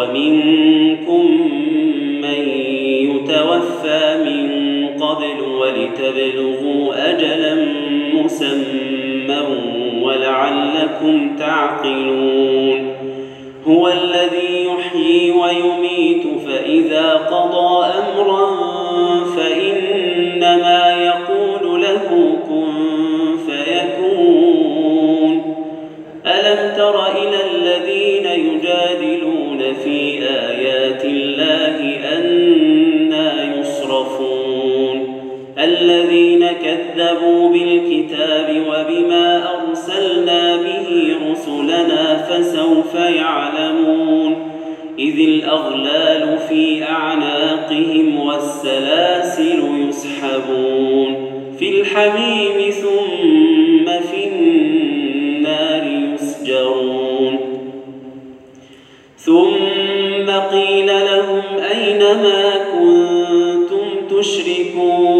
ومنكم من يتوفى من قبل ولتبلغوا أجلا مسمى ولعلكم تعقلون. هو الذي يحيي ويميت فإذا قضى أمرا فإنما الذين كذبوا بالكتاب وبما أرسلنا به رسلنا فسوف يعلمون إذ الأغلال في أعناقهم والسلاسل يسحبون في الحميم ثم في النار يسجرون ثم قيل لهم أين ما كنتم تشركون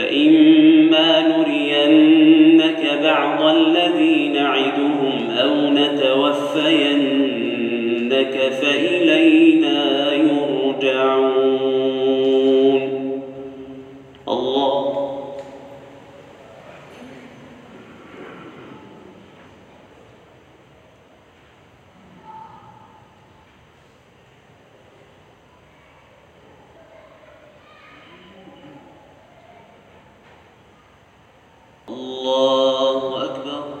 فإما نرينك بعض الذي نعدهم أو نتوفينك فإلينا يرجعون الله الله أكبر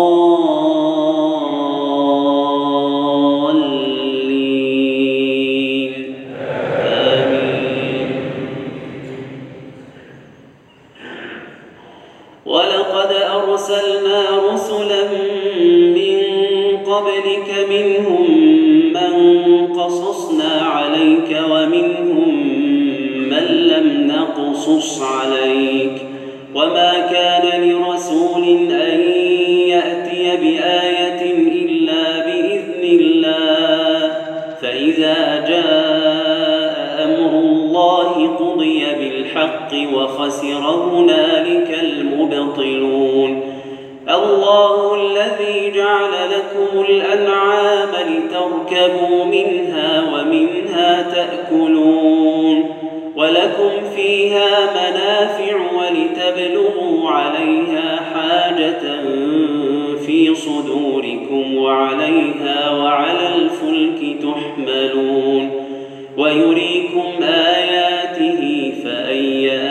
أرسلنا رسلا من قبلك منهم من قصصنا عليك ومنهم من لم نقصص عليك وما كان وخسر هنالك المبطلون. الله الذي جعل لكم الأنعام لتركبوا منها ومنها تأكلون. ولكم فيها منافع ولتبلغوا عليها حاجة في صدوركم وعليها وعلى الفلك تحملون. ويريكم آياته فأي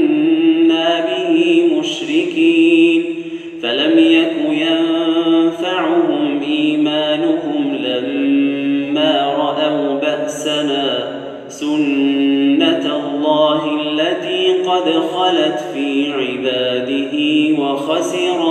بأسنا سنة الله التي قد خلت في عباده وخسر